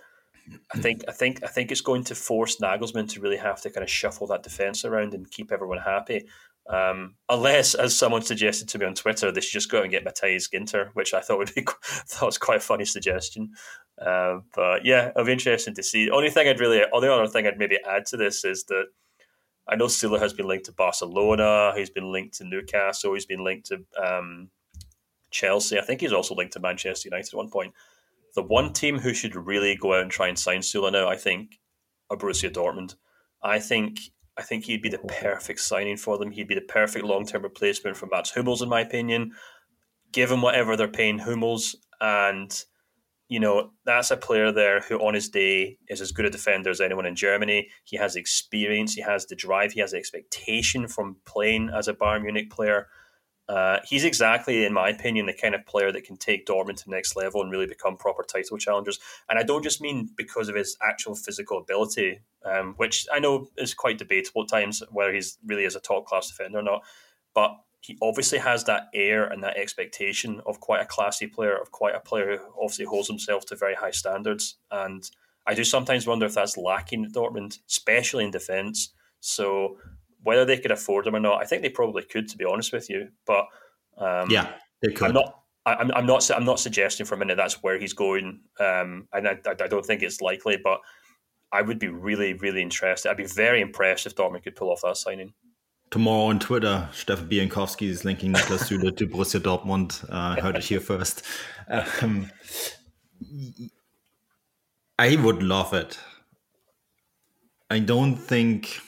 I think I think I think it's going to force Nagelsmann to really have to kind of shuffle that defense around and keep everyone happy. Um, unless, as someone suggested to me on Twitter, they should just go out and get Matthias Ginter, which I thought would be [laughs] thought was quite a funny suggestion. Uh, but yeah, it'll be interesting to see. The only thing I'd really, only other thing I'd maybe add to this is that I know Süle has been linked to Barcelona. He's been linked to Newcastle. He's been linked to um, Chelsea. I think he's also linked to Manchester United at one point the one team who should really go out and try and sign Süle now, I think, are Borussia Dortmund. I think I think he'd be the perfect signing for them. He'd be the perfect long term replacement for Mats Hummels, in my opinion. Given whatever they're paying Hummels, and you know that's a player there who, on his day, is as good a defender as anyone in Germany. He has experience, he has the drive, he has the expectation from playing as a Bayern Munich player. Uh, he's exactly, in my opinion, the kind of player that can take Dortmund to the next level and really become proper title challengers. And I don't just mean because of his actual physical ability, um, which I know is quite debatable at times whether he's really is a top class defender or not. But he obviously has that air and that expectation of quite a classy player, of quite a player who obviously holds himself to very high standards. And I do sometimes wonder if that's lacking at Dortmund, especially in defence. So whether they could afford him or not, I think they probably could, to be honest with you. But um, yeah, they could. I'm not. I'm, I'm not. I'm not suggesting for a minute that's where he's going, um, and I, I don't think it's likely. But I would be really, really interested. I'd be very impressed if Dortmund could pull off that signing. Tomorrow on Twitter, Stefan Bienkowski is linking Niklas Süle [laughs] to Borussia Dortmund. Uh, heard it here first. Um, I would love it. I don't think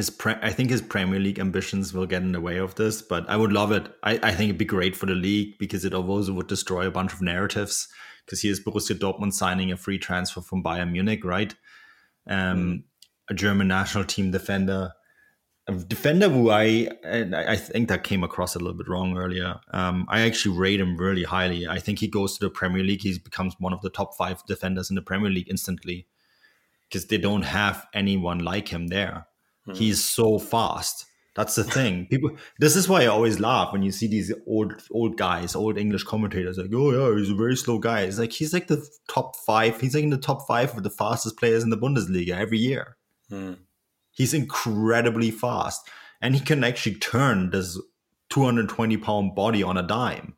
his pre- I think his Premier League ambitions will get in the way of this, but I would love it. I, I think it'd be great for the league because it also would destroy a bunch of narratives. Because here's Borussia Dortmund signing a free transfer from Bayern Munich, right? Um, mm. A German national team defender, a defender who I I think that came across a little bit wrong earlier. Um, I actually rate him really highly. I think he goes to the Premier League, he becomes one of the top five defenders in the Premier League instantly because they don't have anyone like him there. Mm. He's so fast. That's the thing. People. This is why I always laugh when you see these old old guys, old English commentators, like, "Oh yeah, he's a very slow guy." It's like he's like the top five. He's like in the top five of the fastest players in the Bundesliga every year. Mm. He's incredibly fast, and he can actually turn this 220 pound body on a dime,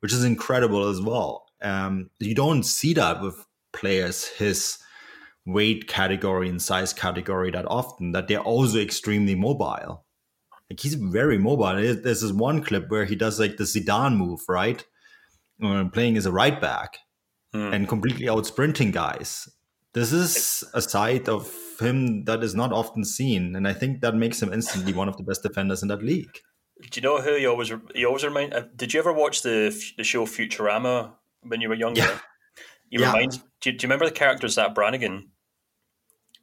which is incredible as well. Um, you don't see that with players his weight category and size category that often that they're also extremely mobile. Like he's very mobile. There's this one clip where he does like the Zidane move, right? Playing as a right back hmm. and completely out sprinting guys. This is a side of him that is not often seen, and I think that makes him instantly one of the best defenders in that league. Do you know who you always you always remind? Uh, did you ever watch the the show Futurama when you were younger? Yeah. You yeah. remind. Do you, do you remember the characters that Brannigan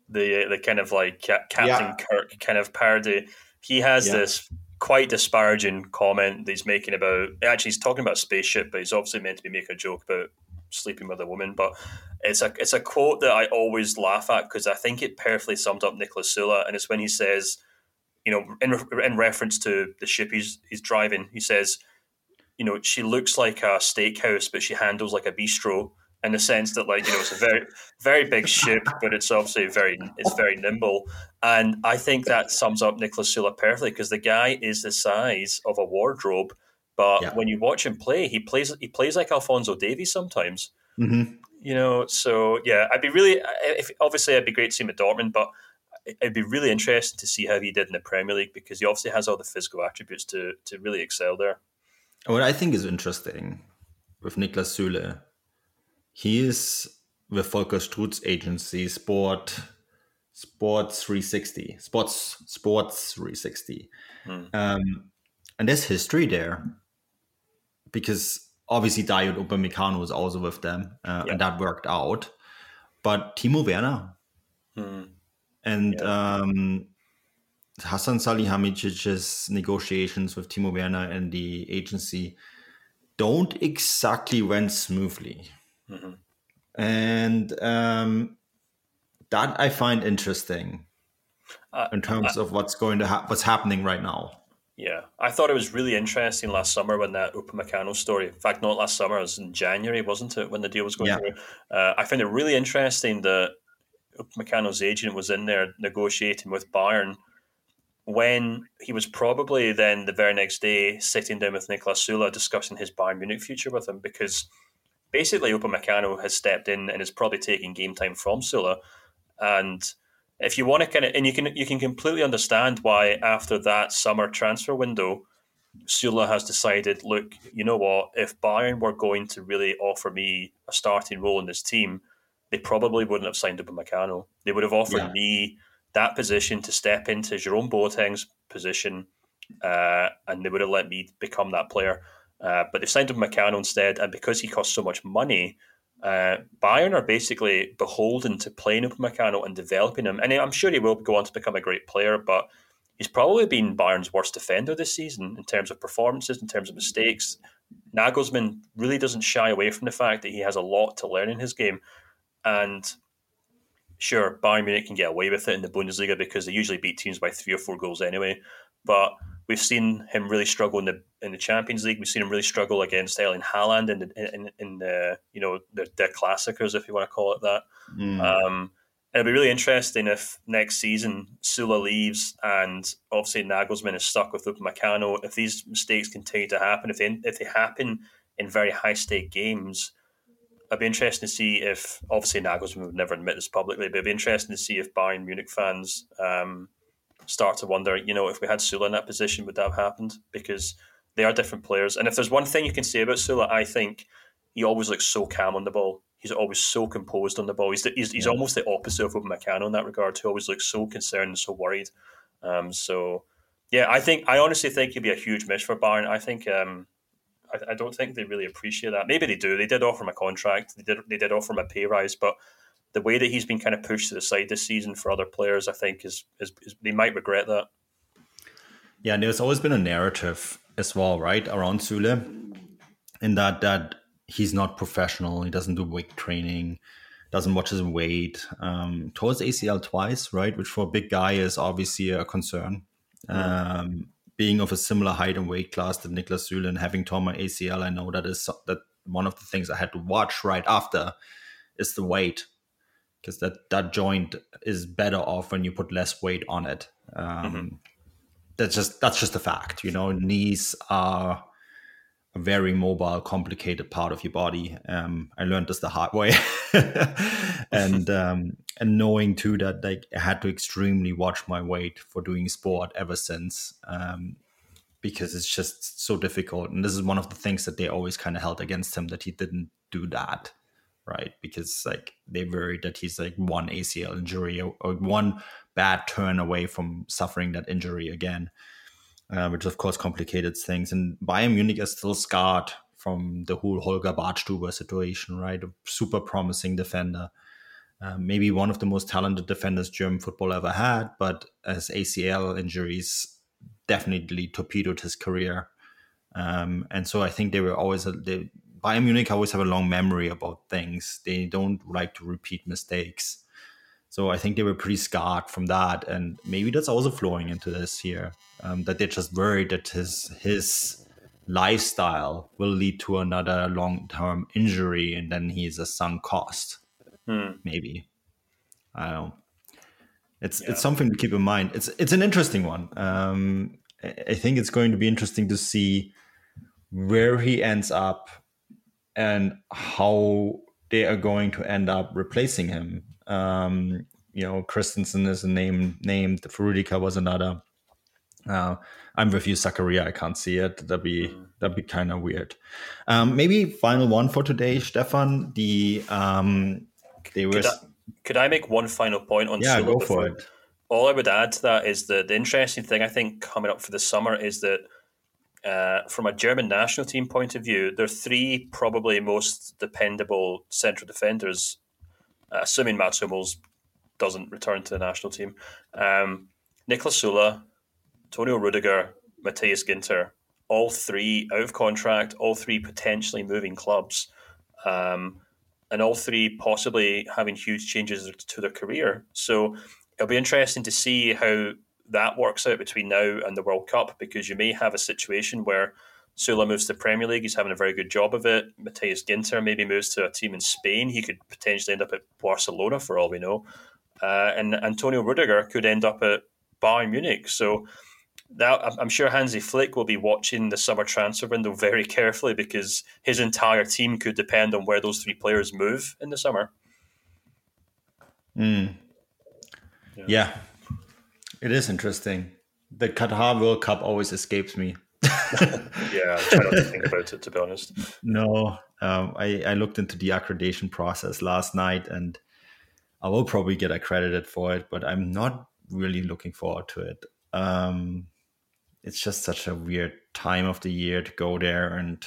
the the kind of like Captain yeah. Kirk kind of parody. He has yeah. this quite disparaging comment that he's making about. Actually, he's talking about spaceship, but he's obviously meant to be making a joke about sleeping with a woman. But it's a it's a quote that I always laugh at because I think it perfectly summed up Nicholas Süle, and it's when he says, you know, in in reference to the ship he's he's driving, he says, you know, she looks like a steakhouse, but she handles like a bistro in the sense that like you know it's a very very big ship but it's obviously very it's very nimble and i think that sums up niklas süle perfectly because the guy is the size of a wardrobe but yeah. when you watch him play he plays he plays like alfonso davies sometimes mm-hmm. you know so yeah i'd be really if, obviously i'd be great to see him at dortmund but it'd be really interesting to see how he did in the Premier League because he obviously has all the physical attributes to to really excel there. What I think is interesting with Niklas Süle, he is with Volker Struth's agency, Sport Sports 360, Sports Sports 360, hmm. um, and there's history there because obviously Dayot Upamecano was also with them, uh, yeah. and that worked out. But Timo Werner hmm. and yeah. um, Hassan Salihamidzic's negotiations with Timo Werner and the agency don't exactly went smoothly. Mm-hmm. And um, that I find interesting uh, in terms of what's going to ha- what's happening right now. Yeah, I thought it was really interesting last summer when that Upamecano story. In fact, not last summer; it was in January, wasn't it, when the deal was going yeah. through? Uh, I found it really interesting that Upamecano's agent was in there negotiating with Bayern when he was probably then the very next day sitting down with Nicolas Süle discussing his Bayern Munich future with him because basically Upamecano has stepped in and is probably taking game time from Süle. and if you want to kind of and you can you can completely understand why after that summer transfer window Süle has decided look you know what if Bayern were going to really offer me a starting role in this team they probably wouldn't have signed Upamecano they would have offered yeah. me that position to step into Jerome Boateng's position, uh, and they would have let me become that player. Uh, but they've signed Upamecano instead, and because he costs so much money, uh, Bayern are basically beholden to playing Upamecano and developing him. And I'm sure he will go on to become a great player, but he's probably been Bayern's worst defender this season in terms of performances, in terms of mistakes. Nagelsmann really doesn't shy away from the fact that he has a lot to learn in his game. And sure, Bayern Munich can get away with it in the Bundesliga because they usually beat teams by three or four goals anyway. But we've seen him really struggle in the in the Champions League. We've seen him really struggle against Erling Haaland in the, in, in the you know the, the Klassiker, if you want to call it that. Mm. Um, it'll be really interesting if next season Süle leaves and obviously Nagelsmann is stuck with Upamecano. If these mistakes continue to happen, if they if they happen in very high stake games, it'd be interesting to see if obviously Nagelsmann would never admit this publicly, but it'd be interesting to see if Bayern Munich fans um, start to wonder, you know, if we had Süle in that position, would that have happened? Because they are different players. And if there's one thing you can say about Süle, I think he always looks so calm on the ball. He's always so composed on the ball. He's the, he's, he's almost the opposite of Meccano in that regard. He always looks so concerned and so worried. Um, so yeah, I think I honestly think he'd be a huge miss for Bayern. I think um, I, I, don't think they really appreciate that. Maybe they do. They did offer him a contract. They did. They did offer him a pay rise, but the way that he's been kind of pushed to the side this season for other players, I think, is, is, is they might regret that. Yeah, and there's always been a narrative as well, right, around Süle, in that that he's not professional. He doesn't do weight training, doesn't watch his weight. Um, towards ACL twice, right, which for a big guy is obviously a concern. Um, being of a similar height and weight class to Niklas Süle and having torn my ACL, I know that is that one of the things I had to watch right after is the weight because that that joint is better off when you put less weight on it. Um, mm-hmm. That's just that's just a fact. You know, knees are a very mobile, complicated part of your body. Um, I learned this the hard way, [laughs] and [laughs] um, and knowing too that like I had to extremely watch my weight for doing sport ever since, um, because it's just so difficult. And this is one of the things that they always kind of held against him that he didn't do that, right? Because like they worried that he's like one ACL injury or, or one bad turn away from suffering that injury again uh, which of course complicated things. And Bayern Munich is still scarred from the whole Holger Badstuber situation, right? A super promising defender. Uh, maybe one of the most talented defenders German football ever had, but as ACL injuries definitely torpedoed his career. Um, and so I think they were always, they, Bayern Munich always have a long memory about things. They don't like to repeat mistakes. So I think they were pretty scarred from that, and maybe that's also flowing into this here. Um, that they're just worried that his his lifestyle will lead to another long term injury, and then he's a sunk cost. Hmm. Maybe I don't. It's yeah. it's something to keep in mind. It's it's an interesting one. Um, I think it's going to be interesting to see where he ends up and how they are going to end up replacing him um, you know, Christensen is a name named. Rudiger was another. Uh, I'm with you, Zakaria. I can't see it. That'd be mm. that'd be kind of weird. Um, maybe final one for today, Stefan. The um, they were. Could I, could I make one final point on? Yeah, go for it. All I would add to that is that the interesting thing I think coming up for the summer is that uh, from a German national team point of view, there are three probably most dependable central defenders, uh, assuming Mats Hummels doesn't return to the national team. Um, Niklas Süle, Antonio Rudiger, Matthias Ginter, all three out of contract, all three potentially moving clubs, um, and all three possibly having huge changes to their career. So it'll be interesting to see how that works out between now and the World Cup because you may have a situation where Süle moves to Premier League. He's having a very good job of it. Matthias Ginter maybe moves to a team in Spain. He could potentially end up at Barcelona for all we know. Uh, and Antonio Rudiger could end up at Bayern Munich. So that I'm sure Hansi Flick will be watching the summer transfer window very carefully because his entire team could depend on where those three players move in the summer. Mm. Yeah. yeah. It is interesting. The Qatar World Cup always escapes me. [laughs] yeah, I try not to think about it to be honest. No, um, I, I looked into the accreditation process last night, and I will probably get accredited for it, but I'm not really looking forward to it. Um, it's just such a weird time of the year to go there, and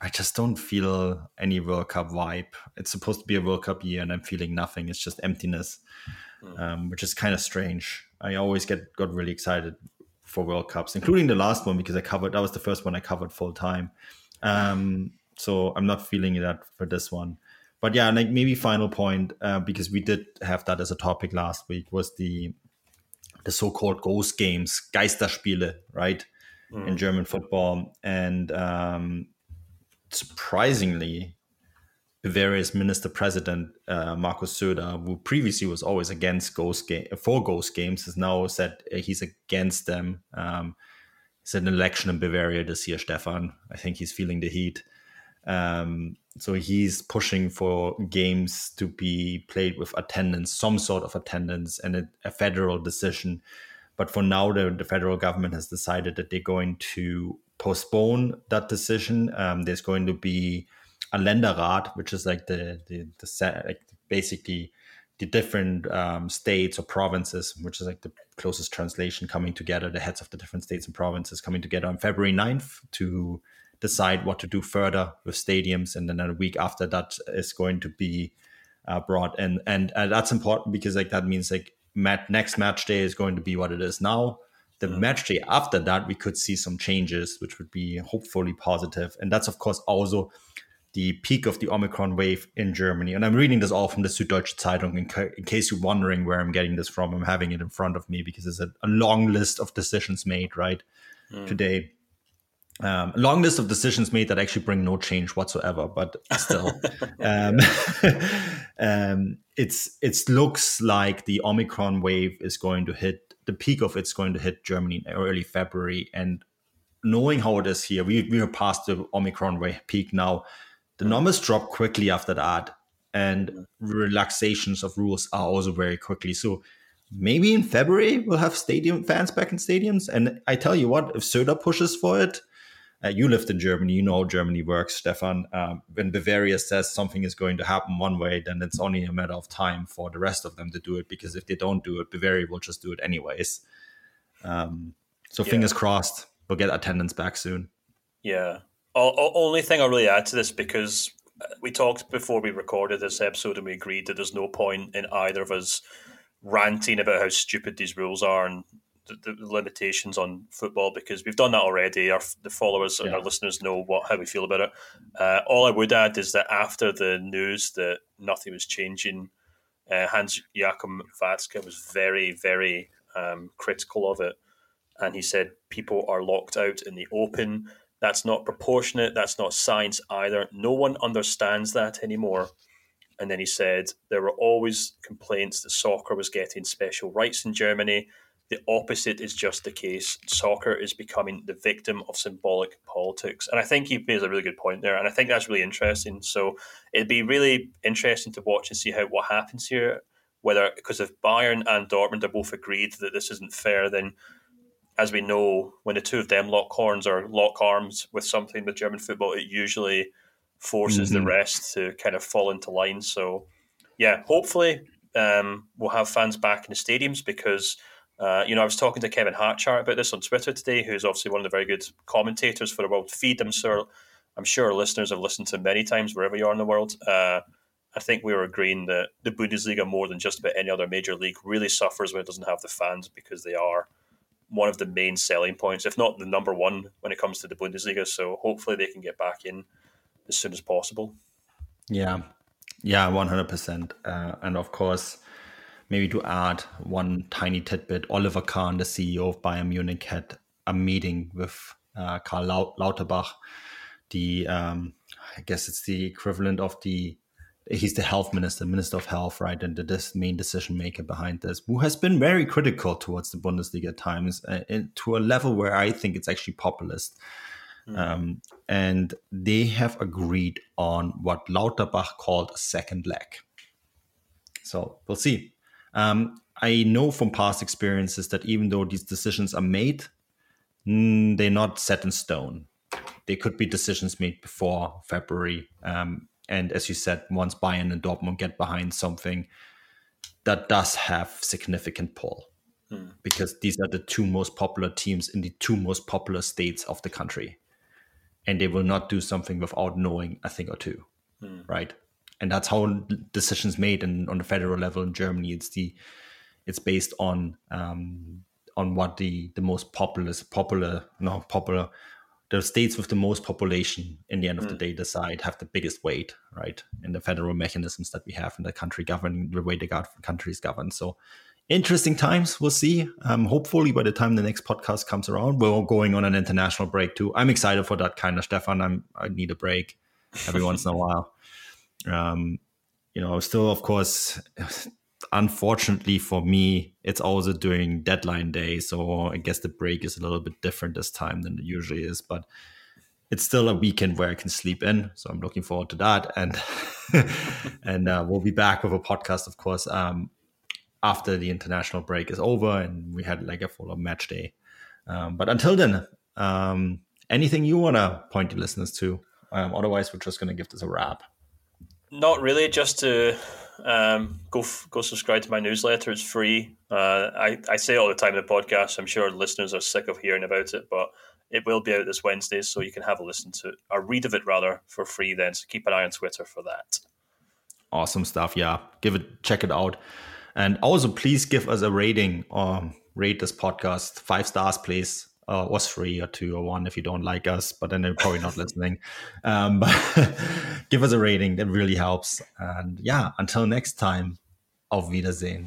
I just don't feel any World Cup vibe. It's supposed to be a World Cup year, and I'm feeling nothing. It's just emptiness mm. um, which is kind of strange. I always get got really excited for World Cups, including the last one because I covered that was the first one I covered full time. Um, so I'm not feeling that for this one. But yeah, like maybe final point uh, because we did have that as a topic last week was the the so-called ghost games, Geisterspiele, right, mm. in German football, and um, surprisingly, Bavaria's minister president uh, Markus Söder, who previously was always against ghost game for ghost games, has now said uh, he's against them. Um, it's an election in Bavaria this year, Stefan. I think he's feeling the heat. Um, so he's pushing for games to be played with attendance, some sort of attendance, and a, a federal decision. But for now, the, the, federal government has decided that they're going to postpone that decision. Um, there's going to be Länderrat, which is like the the, the like basically the different um, states or provinces, which is like the closest translation, coming together, the heads of the different states and provinces coming together on February 9th to decide what to do further with stadiums. And then a week after that is going to be uh, brought in. And uh, that's important because like that means like mat- next match day is going to be what it is now. The match day after that, we could see some changes, which would be hopefully positive. And that's, of course, also the peak of the Omicron wave in Germany. And I'm reading this all from the Süddeutsche Zeitung in, ca- in case you're wondering where I'm getting this from. I'm having it in front of me because it's a, a long list of decisions made, right, mm. today. Um, a long list of decisions made that actually bring no change whatsoever, but still, [laughs] um, [laughs] um, it's it looks like the Omicron wave is going to hit the peak of it's going to hit Germany in early February, and knowing how it is here, we we are past the Omicron wave peak now the numbers drop quickly after that, and relaxations of rules are also very quickly. So maybe in February we'll have stadium fans back in stadiums. And I tell you what, if Söder pushes for it, uh, you lived in Germany, you know how Germany works, Stefan. Um, when Bavaria says something is going to happen one way, then it's only a matter of time for the rest of them to do it. Because if they don't do it, Bavaria will just do it anyways. Um, so yeah. fingers crossed, we'll get attendance back soon. Yeah, only thing I'll really add to this because we talked before we recorded this episode and we agreed that there's no point in either of us ranting about how stupid these rules are and the, the limitations on football because we've done that already. Our the followers and our listeners know what how we feel about it. Uh, all I would add is that after the news that nothing was changing, uh, Hans Joachim Watzke was very very um, critical of it, and he said people are locked out in the open that's not proportionate. That's not science either. No one understands that anymore. And then he said there were always complaints that soccer was getting special rights in Germany. The opposite is just the case. Soccer is becoming the victim of symbolic politics. And I think he made a really good point there. And I think that's really interesting. So it'd be really interesting to watch and see how what happens here. whether because if Bayern and Dortmund are both agreed that this isn't fair, then as we know, when the two of them lock horns or lock arms with something with German football, it usually forces mm-hmm. the rest to kind of fall into line. So, yeah, hopefully um, we'll have fans back in the stadiums because, uh, you know, I was talking to Kevin Hatchard about this on Twitter today, who's obviously one of the very good commentators for the World Feed. I'm sure, I'm sure listeners have listened to many times wherever you are in the world. Uh, I think we were agreeing that the Bundesliga, more than just about any other major league, really suffers when it doesn't have the fans because they are one of the main selling points, if not the number one, when it comes to the Bundesliga. So hopefully they can get back in as soon as possible. Yeah, yeah, one hundred percent. Uh, and of course, maybe to add one tiny tidbit, Oliver Kahn, the CEO of Bayern Munich, had a meeting with uh, Karl Lauterbach, the um, I guess it's the equivalent of the he's the health minister, minister of health, right, and the this main decision maker behind this, who has been very critical towards the Bundesliga at times, uh, to a level where I think it's actually populist. Mm. Um, and they have agreed on what Lauterbach called a second leg. So we'll see. Um, I know from past experiences that even though these decisions are made, mm, they're not set in stone. They could be decisions made before February. Um, and as you said, once Bayern and Dortmund get behind something, that does have significant pull hmm. because these are the two most popular teams in the two most popular states of the country. And they will not do something without knowing a thing or two, hmm. right? And that's how decisions made in, on the federal level in Germany. It's the it's based on um, on what the the most populous popular no popular the states with the most population in the end of mm. the day decide have the biggest weight, right? In the federal mechanisms that we have in the country governing the way the country is governed. So interesting times. We'll see. Um, hopefully, by the time the next podcast comes around, we're going on an international break too. I'm excited for that kind of Stefan. I'm I need a break every once in a [laughs] while. Um, you know, still, of course, unfortunately for me, it's also during deadline day. So I guess the break is a little bit different this time than it usually is. But it's still a weekend where I can sleep in. So I'm looking forward to that. And [laughs] and uh, we'll be back with a podcast, of course, um, after the international break is over and we had like a full of match day. Um, but until then, um, anything you want to point your listeners to? Um, otherwise, we're just going to give this a wrap. Not really, just to um, go f- go subscribe to my newsletter. It's free. Uh, I, I say all the time in the podcast. I'm sure listeners are sick of hearing about it, but it will be out this Wednesday, so you can have a listen to or read of it rather for free. Then, so keep an eye on Twitter for that. Awesome stuff. Yeah, give it, check it out, and also please give us a rating or um, rate this podcast five stars, please uh, was three or two or one if you don't like us, but then they're probably not listening. Um, [laughs] but give us a rating, that really helps. And yeah, until next time, auf Wiedersehen.